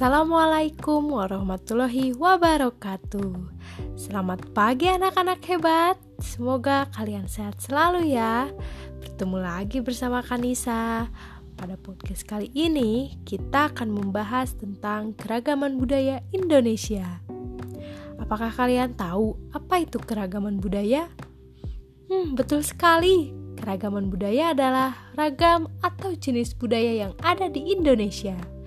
Assalamualaikum warahmatullahi wabarakatuh. Selamat pagi anak-anak hebat. Semoga kalian sehat selalu ya. Bertemu lagi bersama Kanisa. Pada podcast kali ini, kita akan membahas tentang keragaman budaya Indonesia. Apakah kalian tahu apa itu keragaman budaya? Hmm, betul sekali. Keragaman budaya adalah ragam atau jenis budaya yang ada di Indonesia.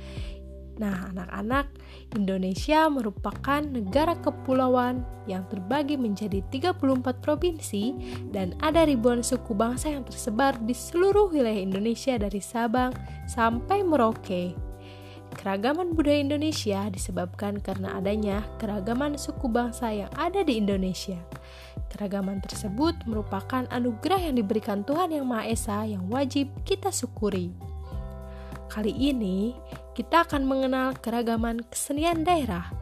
Nah, anak-anak, Indonesia merupakan negara kepulauan yang terbagi menjadi 34 provinsi dan ada ribuan suku bangsa yang tersebar di seluruh wilayah Indonesia dari Sabang sampai Merauke. Keragaman budaya Indonesia disebabkan karena adanya keragaman suku bangsa yang ada di Indonesia. Keragaman tersebut merupakan anugerah yang diberikan Tuhan Yang Maha Esa yang wajib kita syukuri. Kali ini kita akan mengenal keragaman kesenian daerah.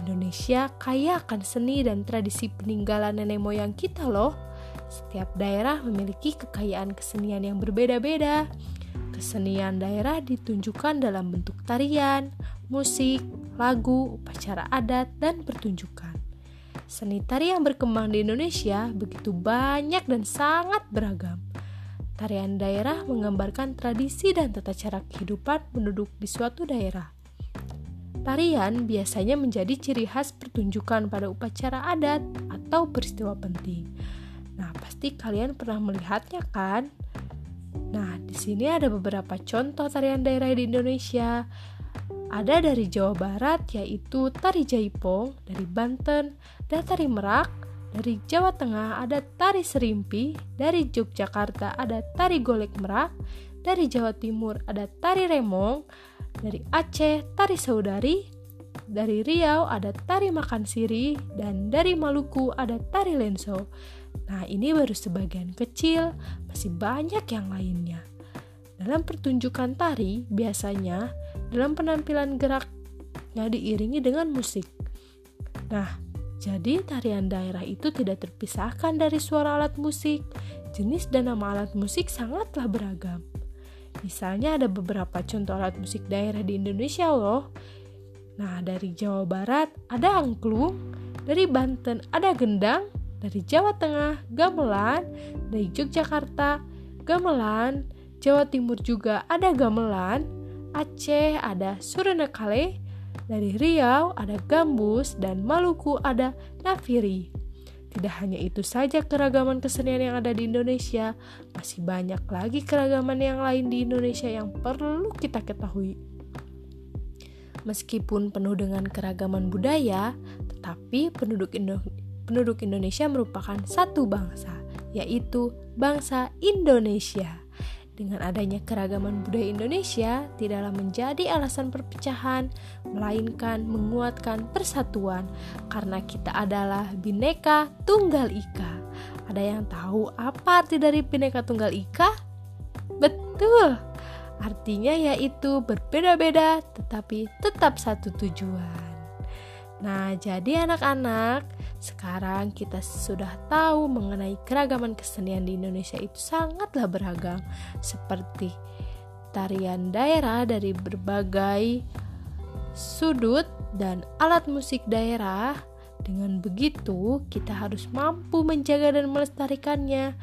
Indonesia kaya akan seni dan tradisi peninggalan nenek moyang kita loh. Setiap daerah memiliki kekayaan kesenian yang berbeda-beda. Kesenian daerah ditunjukkan dalam bentuk tarian, musik, lagu, upacara adat, dan pertunjukan. Seni tari yang berkembang di Indonesia begitu banyak dan sangat beragam. Tarian daerah menggambarkan tradisi dan tata cara kehidupan penduduk di suatu daerah. Tarian biasanya menjadi ciri khas pertunjukan pada upacara adat atau peristiwa penting. Nah, pasti kalian pernah melihatnya kan? Nah, di sini ada beberapa contoh tarian daerah di Indonesia. Ada dari Jawa Barat yaitu tari Jaipong, dari Banten, dan tari Merak, dari Jawa Tengah ada tari serimpi, dari Yogyakarta ada tari golek merak, dari Jawa Timur ada tari remong, dari Aceh tari saudari, dari Riau ada tari makan siri, dan dari Maluku ada tari lenso. Nah, ini baru sebagian kecil, masih banyak yang lainnya. Dalam pertunjukan tari, biasanya dalam penampilan geraknya diiringi dengan musik. Nah, jadi, tarian daerah itu tidak terpisahkan dari suara alat musik. Jenis dan nama alat musik sangatlah beragam. Misalnya ada beberapa contoh alat musik daerah di Indonesia loh. Nah, dari Jawa Barat ada angklung, dari Banten ada gendang, dari Jawa Tengah gamelan, dari Yogyakarta gamelan, Jawa Timur juga ada gamelan, Aceh ada surenekale, dari Riau ada gambus dan Maluku ada nafiri. Tidak hanya itu saja keragaman kesenian yang ada di Indonesia, masih banyak lagi keragaman yang lain di Indonesia yang perlu kita ketahui. Meskipun penuh dengan keragaman budaya, tetapi penduduk, Indo penduduk Indonesia merupakan satu bangsa, yaitu bangsa Indonesia. Dengan adanya keragaman budaya Indonesia, tidaklah menjadi alasan perpecahan, melainkan menguatkan persatuan, karena kita adalah bineka tunggal ika. Ada yang tahu apa arti dari bineka tunggal ika? Betul, artinya yaitu berbeda-beda tetapi tetap satu tujuan. Nah, jadi anak-anak, sekarang kita sudah tahu mengenai keragaman kesenian di Indonesia itu sangatlah beragam, seperti tarian daerah dari berbagai sudut dan alat musik daerah. Dengan begitu, kita harus mampu menjaga dan melestarikannya.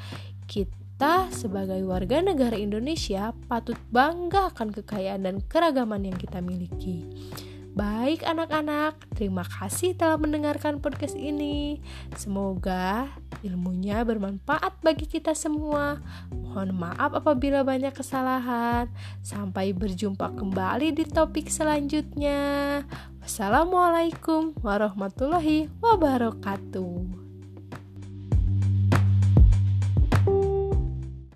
Kita sebagai warga negara Indonesia patut bangga akan kekayaan dan keragaman yang kita miliki. Baik anak-anak, terima kasih telah mendengarkan podcast ini. Semoga ilmunya bermanfaat bagi kita semua. Mohon maaf apabila banyak kesalahan. Sampai berjumpa kembali di topik selanjutnya. Wassalamualaikum warahmatullahi wabarakatuh.